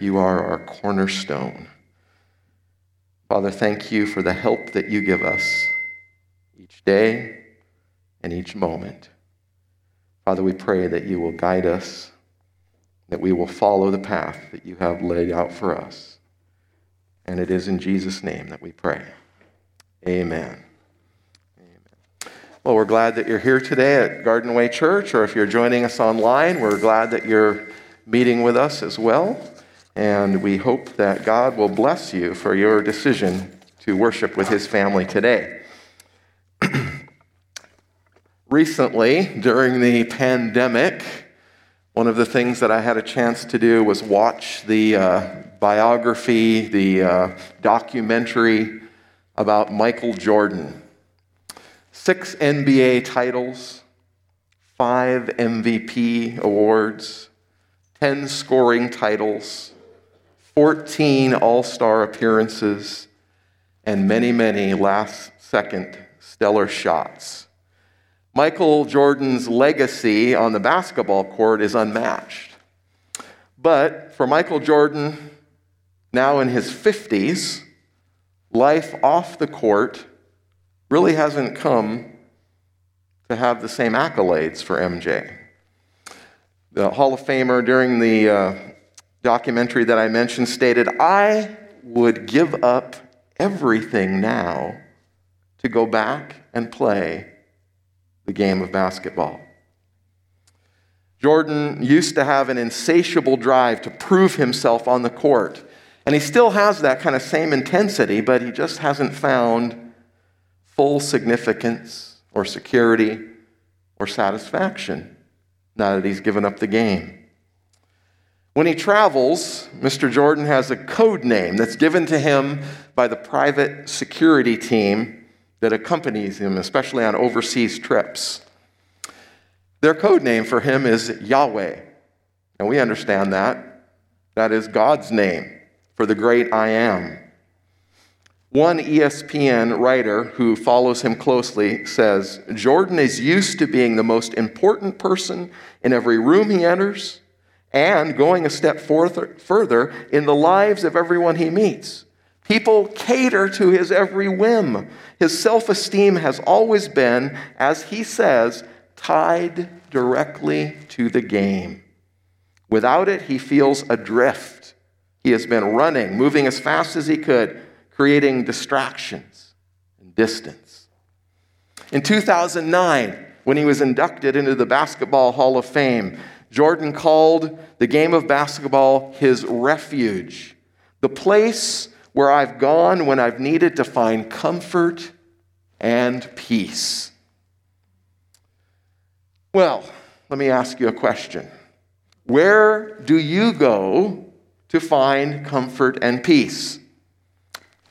You are our cornerstone. Father, thank you for the help that you give us each day and each moment. Father, we pray that you will guide us, that we will follow the path that you have laid out for us. And it is in Jesus' name that we pray. Amen. Amen. Well, we're glad that you're here today at Garden Way Church, or if you're joining us online, we're glad that you're meeting with us as well. And we hope that God will bless you for your decision to worship with his family today. Recently, during the pandemic, one of the things that I had a chance to do was watch the uh, biography, the uh, documentary about Michael Jordan. Six NBA titles, five MVP awards, 10 scoring titles, 14 All Star appearances, and many, many last second stellar shots. Michael Jordan's legacy on the basketball court is unmatched. But for Michael Jordan, now in his 50s, life off the court really hasn't come to have the same accolades for MJ. The Hall of Famer during the uh, documentary that I mentioned stated, I would give up everything now to go back and play the game of basketball. Jordan used to have an insatiable drive to prove himself on the court. And he still has that kind of same intensity, but he just hasn't found full significance or security or satisfaction now that he's given up the game. When he travels, Mr. Jordan has a code name that's given to him by the private security team that accompanies him, especially on overseas trips. Their code name for him is Yahweh. And we understand that. That is God's name for the great I am. One ESPN writer who follows him closely says Jordan is used to being the most important person in every room he enters and going a step further in the lives of everyone he meets. People cater to his every whim. His self esteem has always been, as he says, tied directly to the game. Without it, he feels adrift. He has been running, moving as fast as he could, creating distractions and distance. In 2009, when he was inducted into the Basketball Hall of Fame, Jordan called the game of basketball his refuge, the place where I've gone when I've needed to find comfort and peace. Well, let me ask you a question. Where do you go to find comfort and peace?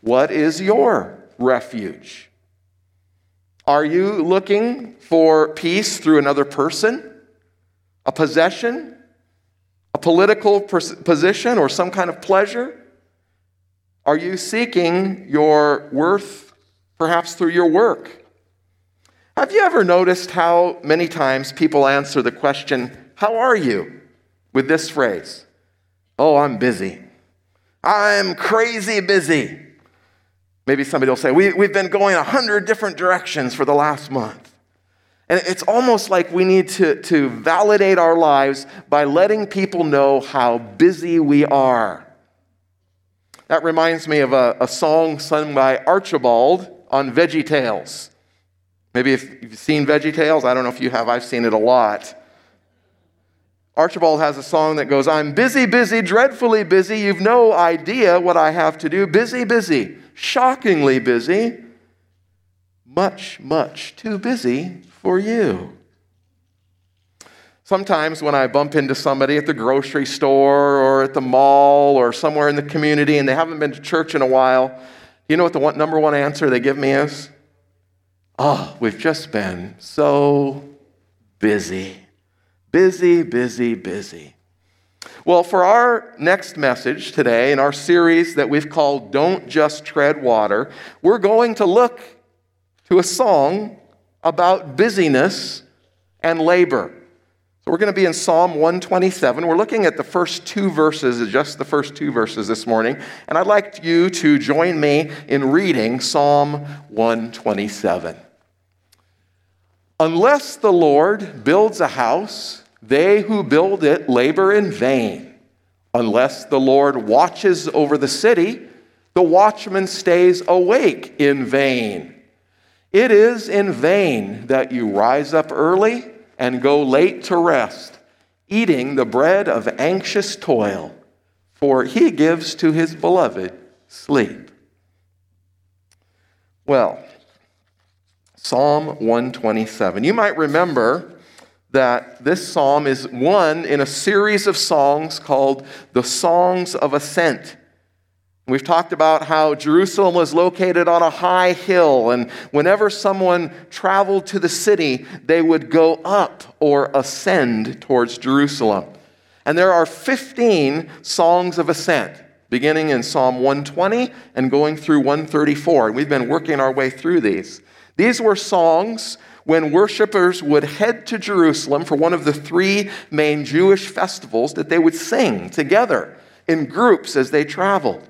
What is your refuge? Are you looking for peace through another person? A possession, a political position, or some kind of pleasure? Are you seeking your worth perhaps through your work? Have you ever noticed how many times people answer the question, How are you? with this phrase, Oh, I'm busy. I'm crazy busy. Maybe somebody will say, we, We've been going a hundred different directions for the last month. And it's almost like we need to, to validate our lives by letting people know how busy we are. That reminds me of a, a song sung by Archibald on Veggie Tales. Maybe if you've seen Veggie Tales, I don't know if you have, I've seen it a lot. Archibald has a song that goes, I'm busy, busy, dreadfully busy. You've no idea what I have to do. Busy, busy, shockingly busy. Much, much too busy for you. Sometimes when I bump into somebody at the grocery store or at the mall or somewhere in the community and they haven't been to church in a while, you know what the one, number one answer they give me is? Oh, we've just been so busy. Busy, busy, busy. Well, for our next message today in our series that we've called Don't Just Tread Water, we're going to look to a song about busyness and labor. So we're going to be in Psalm 127. We're looking at the first two verses, just the first two verses this morning. And I'd like you to join me in reading Psalm 127. Unless the Lord builds a house, they who build it labor in vain. Unless the Lord watches over the city, the watchman stays awake in vain. It is in vain that you rise up early and go late to rest, eating the bread of anxious toil, for he gives to his beloved sleep. Well, Psalm 127. You might remember that this psalm is one in a series of songs called the Songs of Ascent. We've talked about how Jerusalem was located on a high hill, and whenever someone traveled to the city, they would go up or ascend towards Jerusalem. And there are 15 songs of ascent, beginning in Psalm 120 and going through 134. And We've been working our way through these. These were songs when worshipers would head to Jerusalem for one of the three main Jewish festivals that they would sing together in groups as they traveled.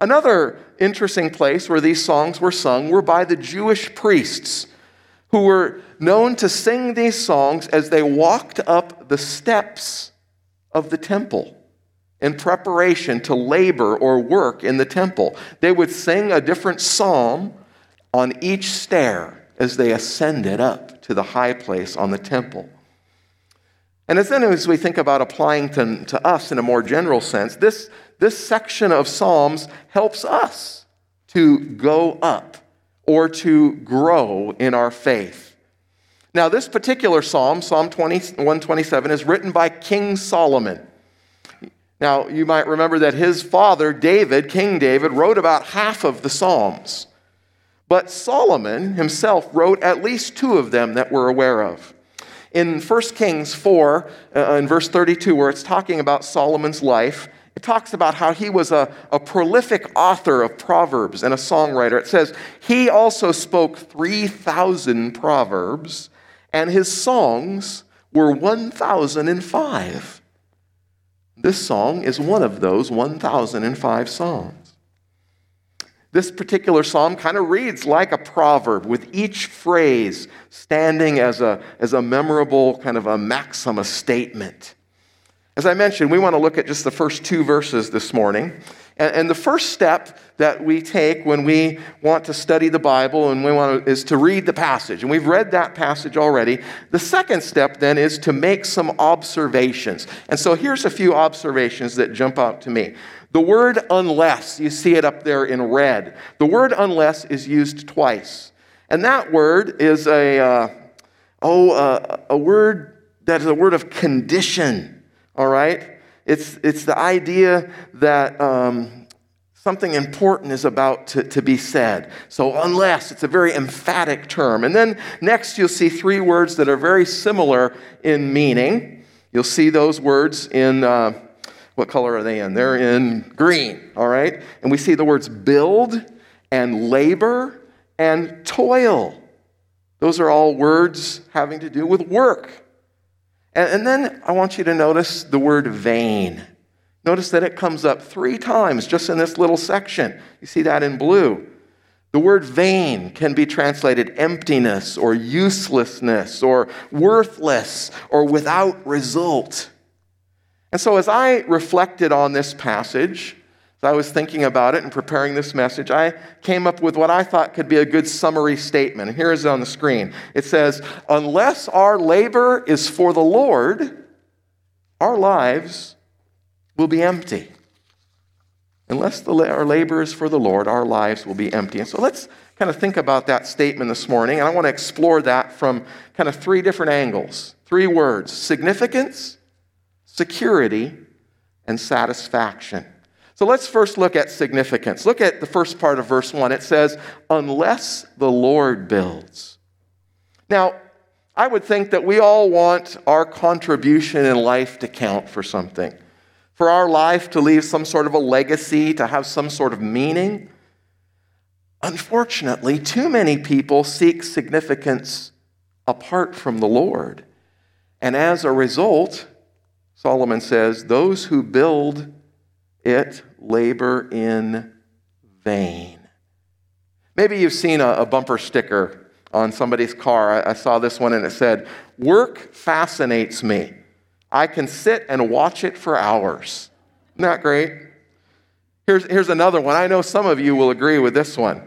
Another interesting place where these songs were sung were by the Jewish priests, who were known to sing these songs as they walked up the steps of the temple in preparation to labor or work in the temple. They would sing a different psalm on each stair as they ascended up to the high place on the temple. And as then as we think about applying to, to us in a more general sense, this, this section of Psalms helps us to go up or to grow in our faith. Now, this particular psalm, Psalm 20, 127, is written by King Solomon. Now, you might remember that his father, David, King David, wrote about half of the Psalms. But Solomon himself wrote at least two of them that we're aware of. In 1 Kings 4, uh, in verse 32, where it's talking about Solomon's life, it talks about how he was a, a prolific author of proverbs and a songwriter. It says, He also spoke 3,000 proverbs, and his songs were 1,005. This song is one of those 1,005 songs. This particular psalm kind of reads like a proverb, with each phrase standing as a, as a memorable kind of a maxim, a statement. As I mentioned, we want to look at just the first two verses this morning. And, and the first step that we take when we want to study the Bible and we want to, is to read the passage. And we've read that passage already. The second step then is to make some observations. And so here's a few observations that jump out to me. The word unless, you see it up there in red. The word unless is used twice. And that word is a, uh, oh, uh, a word that is a word of condition, all right? It's, it's the idea that um, something important is about to, to be said. So, unless, it's a very emphatic term. And then next, you'll see three words that are very similar in meaning. You'll see those words in. Uh, what color are they in? They're in green, all right? And we see the words build and labor and toil. Those are all words having to do with work. And, then I want you to notice the word vain. Notice that it comes up three times just in this little section. You see that in blue. The word vain can be translated emptiness or uselessness or worthless or without result. And so, as I reflected on this passage, as I was thinking about it and preparing this message, I came up with what I thought could be a good summary statement. And here is it on the screen. It says, Unless our labor is for the Lord, our lives will be empty. Unless the, our labor is for the Lord, our lives will be empty. And so let's kind of think about that statement this morning. And I want to explore that from kind of three different angles, three words significance, security, and satisfaction. So let's first look at significance. Look at the first part of verse 1. It says, Unless the Lord builds. Now, I would think that we all want our contribution in life to count for something, for our life to leave some sort of a legacy, to have some sort of meaning. Unfortunately, too many people seek significance apart from the Lord. And as a result, Solomon says, those who build it labor in vain. Maybe you've seen a, a bumper sticker on somebody's car. I, I saw this one and it said, Work fascinates me. I can sit and watch it for hours. Isn't that great? Here's, here's another one. I know some of you will agree with this one.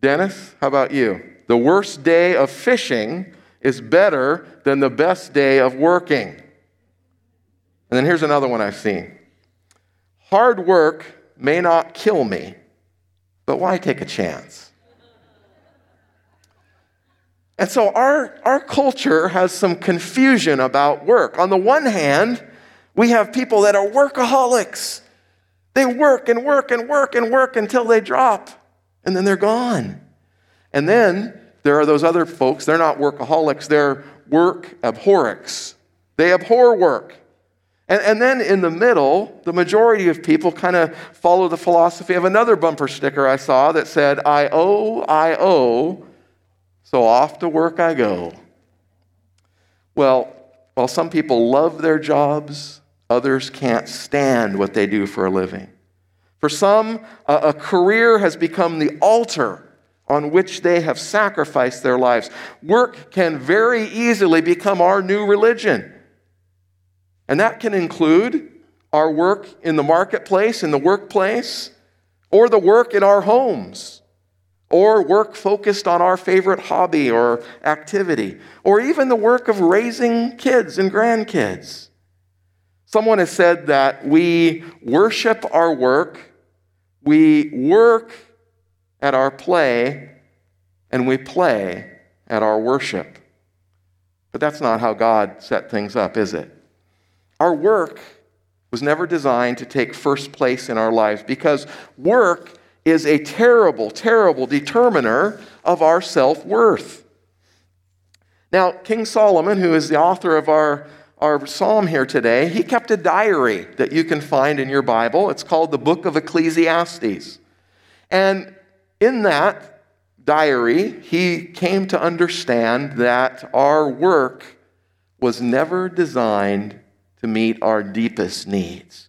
Dennis, how about you? The worst day of fishing is better than the best day of working. And then here's another one I've seen. Hard work may not kill me, but why take a chance? And so our, our culture has some confusion about work. On the one hand, we have people that are workaholics. They work and work and work and work until they drop, and then they're gone. And then there are those other folks, they're not workaholics, they're work abhorrics. They abhor work. And, and then in the middle, the majority of people kind of follow the philosophy of another bumper sticker I saw that said, I owe, I owe, so off to work I go. Well, while some people love their jobs, others can't stand what they do for a living. For some, a, a career has become the altar on which they have sacrificed their lives. Work can very easily become our new religion. And that can include our work in the marketplace, in the workplace, or the work in our homes, or work focused on our favorite hobby or activity, or even the work of raising kids and grandkids. Someone has said that we worship our work, we work at our play, and we play at our worship. But that's not how God set things up, is it? Our work was never designed to take first place in our lives because work is a terrible, terrible determiner of our self worth. Now, King Solomon, who is the author of our, our psalm here today, he kept a diary that you can find in your Bible. It's called the Book of Ecclesiastes. And in that diary, he came to understand that our work was never designed to meet our deepest needs.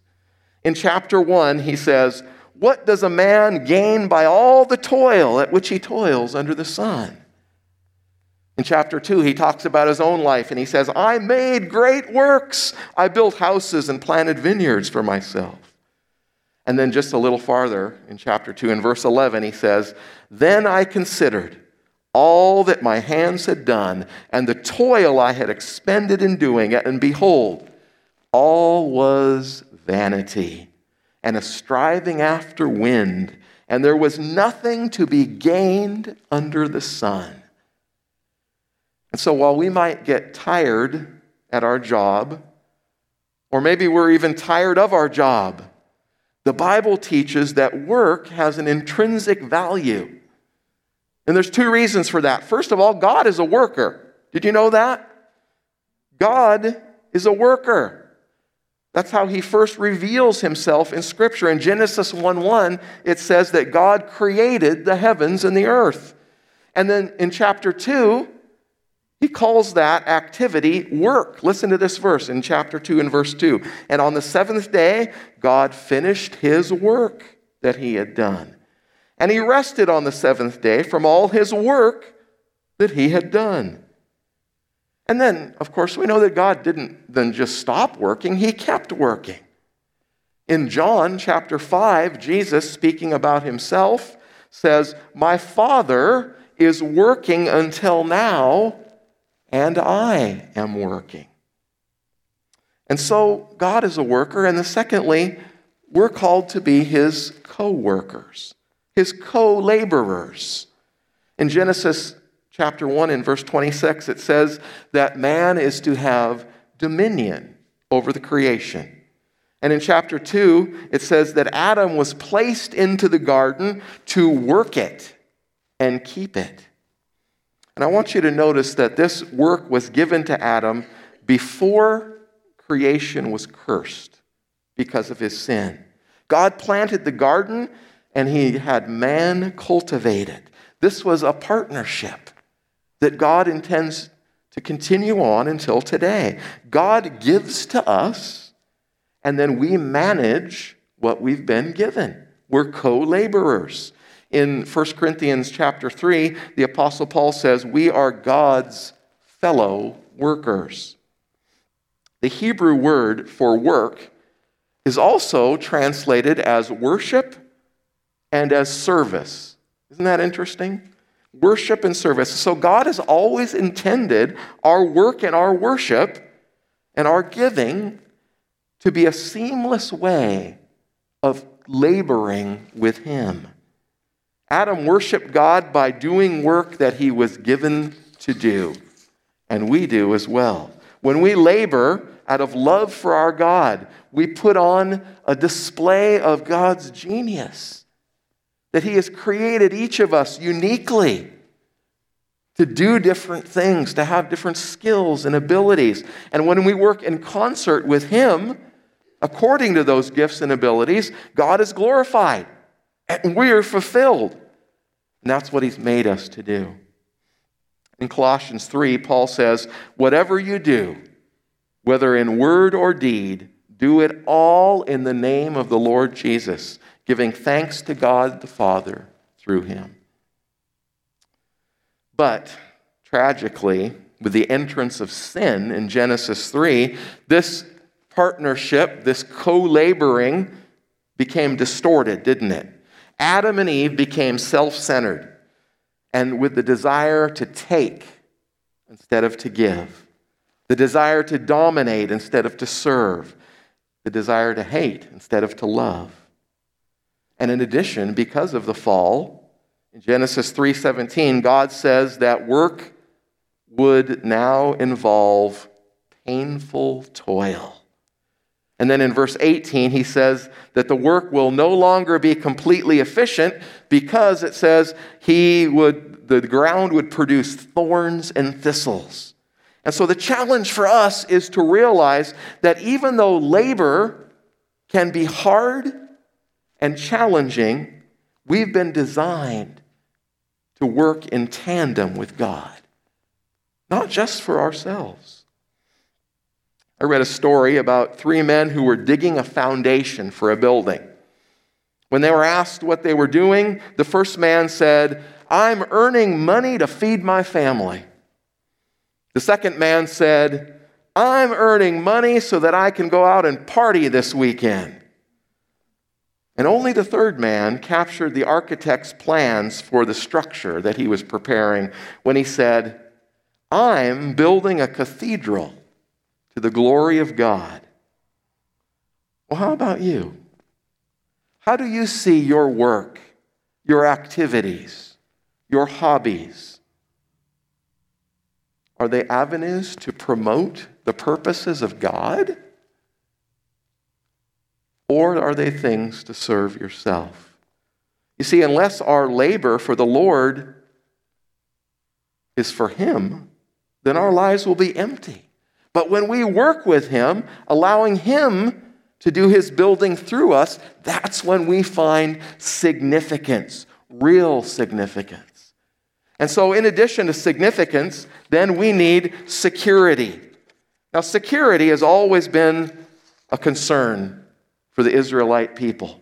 In chapter 1, he says, What does a man gain by all the toil at which he toils under the sun? In chapter 2, he talks about his own life and he says, I made great works. I built houses and planted vineyards for myself. And then just a little farther in chapter 2, in verse 11, he says, Then I considered all that my hands had done and the toil I had expended in doing it, and behold, all was vanity and a striving after wind, and there was nothing to be gained under the sun. And so while we might get tired at our job, or maybe we're even tired of our job, the Bible teaches that work has an intrinsic value. And there's two reasons for that. First of all, God is a worker. Did you know that? God is a worker. That's how he first reveals himself in Scripture. In Genesis 1 1, it says that God created the heavens and the earth. And then in chapter 2, he calls that activity work. Listen to this verse in chapter 2 and verse 2. And on the seventh day, God finished his work that he had done. And he rested on the seventh day from all his work that he had done. And then, of course, we know that God didn't then just stop working, He kept working. In John chapter 5, Jesus, speaking about Himself, says, My Father is working until now, and I am working. And so, God is a worker. And then, secondly, we're called to be His co workers, His co laborers. In Genesis chapter 1 in verse 26, it says that man is to have dominion over the creation. And in chapter 2, it says that Adam was placed into the garden to work it and keep it. And I want you to notice that this work was given to Adam before creation was cursed because of his sin. God planted the garden and he had man cultivated. This was a partnership that God intends to continue on until today. God gives to us, and then we manage what we've been given. We're co laborers. In 1 Corinthians chapter 3, the Apostle Paul says, We are God's fellow workers. The Hebrew word for work is also translated as worship and as service. Isn't that interesting? Worship and service. So God has always intended our work and our worship and our giving to be a seamless way of laboring with Him. Adam worshiped God by doing work that he was given to do, and we do as well. When we labor out of love for our God, we put on a display of God's genius, that He has created each of us uniquely to do different things, to have different skills and abilities. And when we work in concert with Him, according to those gifts and abilities, God is glorified and we're fulfilled. And that's what He's made us to do. In Colossians 3, Paul says, Whatever you do, whether in word or deed, do it all in the name of the Lord Jesus, giving thanks to God the Father through Him. But tragically, with the entrance of sin in Genesis 3, this partnership, this co laboring, became distorted, didn't it? Adam and Eve became self centered and with the desire to take instead of to give, the desire to dominate instead of to serve, the desire to hate instead of to love. And in addition, because of the fall, in Genesis 3:17, God says that work would now involve painful toil. And then in verse 18, he says that the work will no longer be completely efficient because it says he would, the ground would produce thorns and thistles. And so the challenge for us is to realize that even though labor can be hard and challenging, we've been designed to work in tandem with God, not just for ourselves. I read a story about three men who were digging a foundation for a building. When they were asked what they were doing, the first man said, I'm earning money to feed my family. The second man said, I'm earning money so that I can go out and party this weekend. And only the third man captured the architect's plans for the structure that he was preparing when he said, I'm building a cathedral to the glory of God. Well, how about you? How do you see your work, your activities, your hobbies? Are they avenues to promote the purposes of God? Or are they things to serve yourself? You see, unless our labor for the Lord is for Him, then our lives will be empty. But when we work with Him, allowing Him to do His building through us, that's when we find significance, real significance. And so, in addition to significance, then we need security. Now, security has always been a concern for the Israelite people.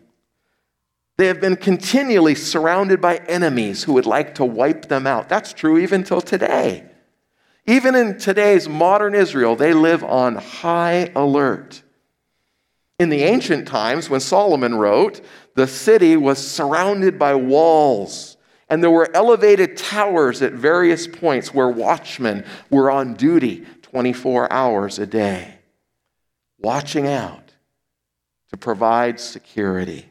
They have been continually surrounded by enemies who would like to wipe them out. That's true even till today. Even in today's modern Israel, they live on high alert. In the ancient times, when Solomon wrote, the city was surrounded by walls, and there were elevated towers at various points where watchmen were on duty 24 hours a day, watching out to provide security.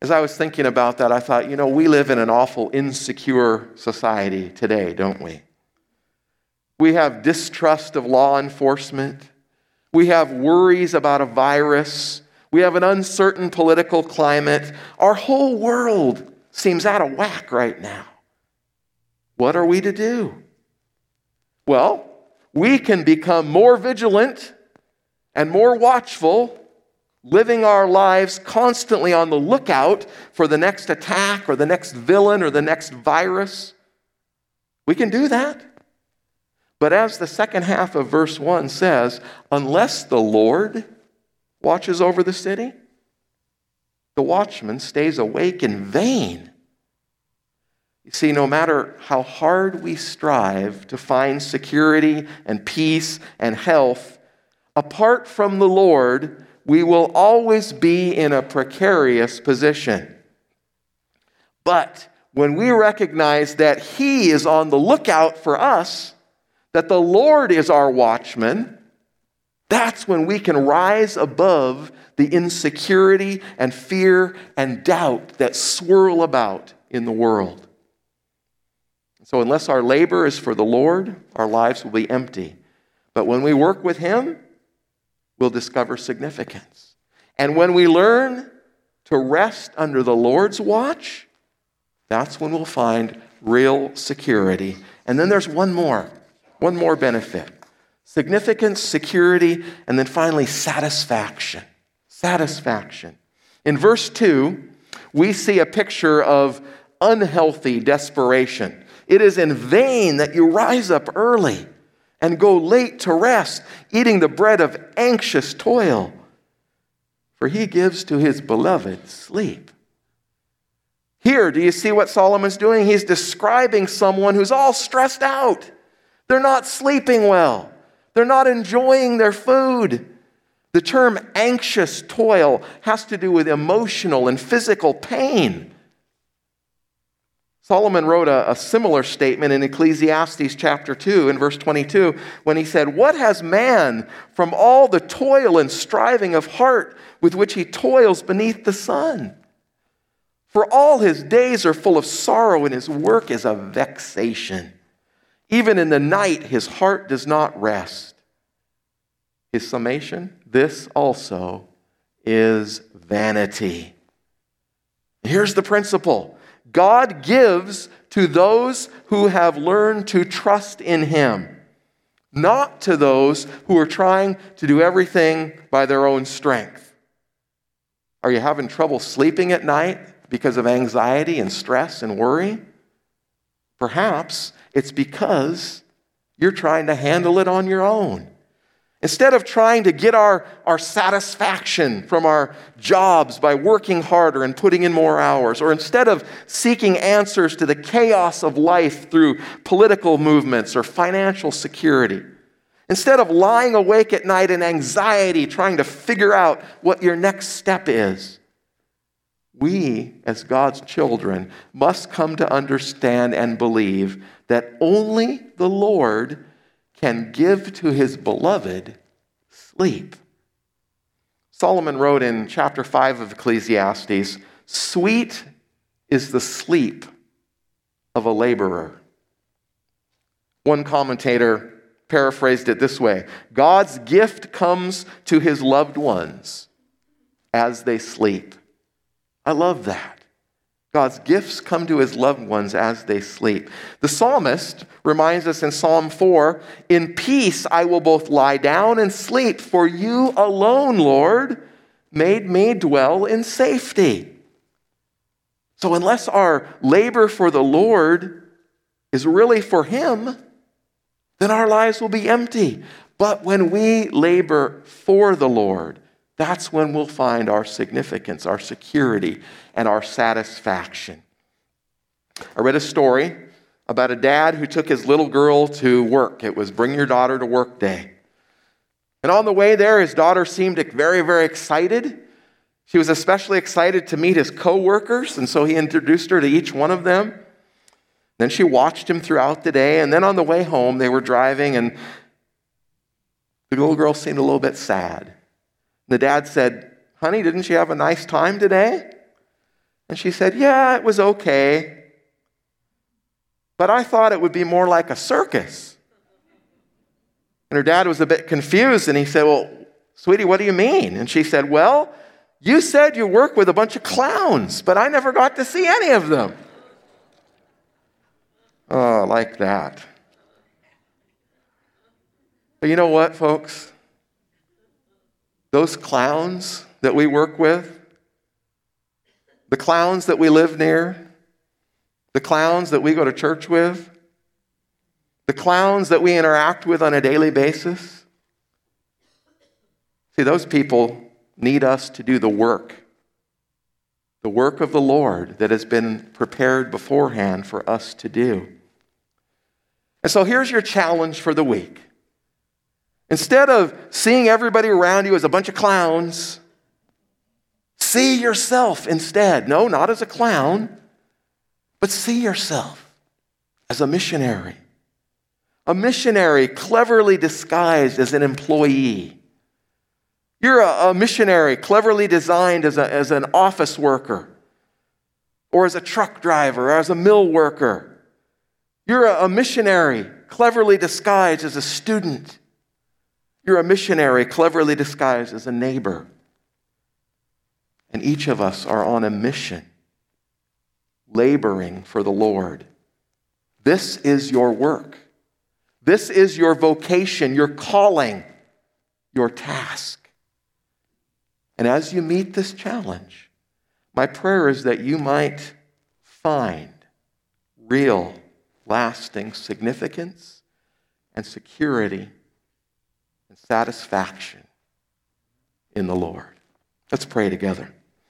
As I was thinking about that, I thought, you know, we live in an awful insecure society today, don't we? We have distrust of law enforcement. We have worries about a virus. We have an uncertain political climate. Our whole world seems out of whack right now. What are we to do? Well, we can become more vigilant and more watchful, living our lives constantly on the lookout for the next attack or the next villain or the next virus. We can do that. But as the second half of verse 1 says, unless the Lord watches over the city, the watchman stays awake in vain. You see, no matter how hard we strive to find security and peace and health, apart from the Lord, we will always be in a precarious position. But when we recognize that He is on the lookout for us, that the Lord is our watchman, that's when we can rise above the insecurity and fear and doubt that swirl about in the world. So, unless our labor is for the Lord, our lives will be empty. But when we work with Him, we'll discover significance. And when we learn to rest under the Lord's watch, that's when we'll find real security. And then there's one more, one more benefit significance, security, and then finally satisfaction. Satisfaction. In verse 2, we see a picture of unhealthy desperation. It is in vain that you rise up early and go late to rest, eating the bread of anxious toil. For he gives to his beloved sleep. Here, do you see what Solomon's doing? He's describing someone who's all stressed out. They're not sleeping well, they're not enjoying their food. The term anxious toil has to do with emotional and physical pain. Solomon wrote a, a, similar statement in Ecclesiastes chapter 2 in verse 22 when he said, What has man from all the toil and striving of heart with which he toils beneath the sun? For all his days are full of sorrow, and his work is a vexation. Even in the night, his heart does not rest. His summation this also is vanity. Here's the principle God gives to those who have learned to trust in Him, not to those who are trying to do everything by their own strength. Are you having trouble sleeping at night because of anxiety and stress and worry? Perhaps it's because you're trying to handle it on your own. Instead of trying to get our, our satisfaction from our jobs by working harder and putting in more hours, or instead of seeking answers to the chaos of life through political movements or financial security, instead of lying awake at night in anxiety trying to figure out what your next step is, we, as God's children, must come to understand and believe that only the Lord can give to his beloved sleep. Solomon wrote in chapter 5 of Ecclesiastes Sweet is the sleep of a laborer. One commentator paraphrased it this way God's gift comes to his loved ones as they sleep. I love that. God's gifts come to his loved ones as they sleep. The psalmist reminds us in Psalm 4 In peace I will both lie down and sleep, for you alone, Lord, made me dwell in safety. So, unless our labor for the Lord is really for Him, then our lives will be empty. But when we labor for the Lord, that's when we'll find our significance, our security, and our satisfaction. I read a story about a dad who took his little girl to work. It was Bring Your Daughter to Work Day. And on the way there, his daughter seemed very, very excited. She was especially excited to meet his coworkers, and so he introduced her to each one of them. Then she watched him throughout the day, and then on the way home, they were driving, and the little girl seemed a little bit sad. The dad said, Honey, didn't you have a nice time today? And she said, Yeah, it was okay. But I thought it would be more like a circus. And her dad was a bit confused and he said, Well, sweetie, what do you mean? And she said, Well, you said you work with a bunch of clowns, but I never got to see any of them. Oh, like that. But you know what, folks? Those clowns that we work with, the clowns that we live near, the clowns that we go to church with, the clowns that we interact with on a daily basis. See, those people need us to do the work, the work of the Lord that has been prepared beforehand for us to do. And so here's your challenge for the week. Instead of seeing everybody around you as a bunch of clowns, see yourself instead. No, not as a clown, but see yourself as a missionary. A missionary cleverly disguised as an employee. You're a, a missionary cleverly designed as, a, as an office worker, or as a truck driver, or as a mill worker. You're a, a missionary cleverly disguised as a student you're a missionary cleverly disguised as a neighbor. And each of us are on a mission, laboring for the Lord. This is your work. This is your vocation, your calling, your task. And as you meet this challenge, my prayer is that you might find real, lasting significance and security satisfaction in the Lord. Let's pray together.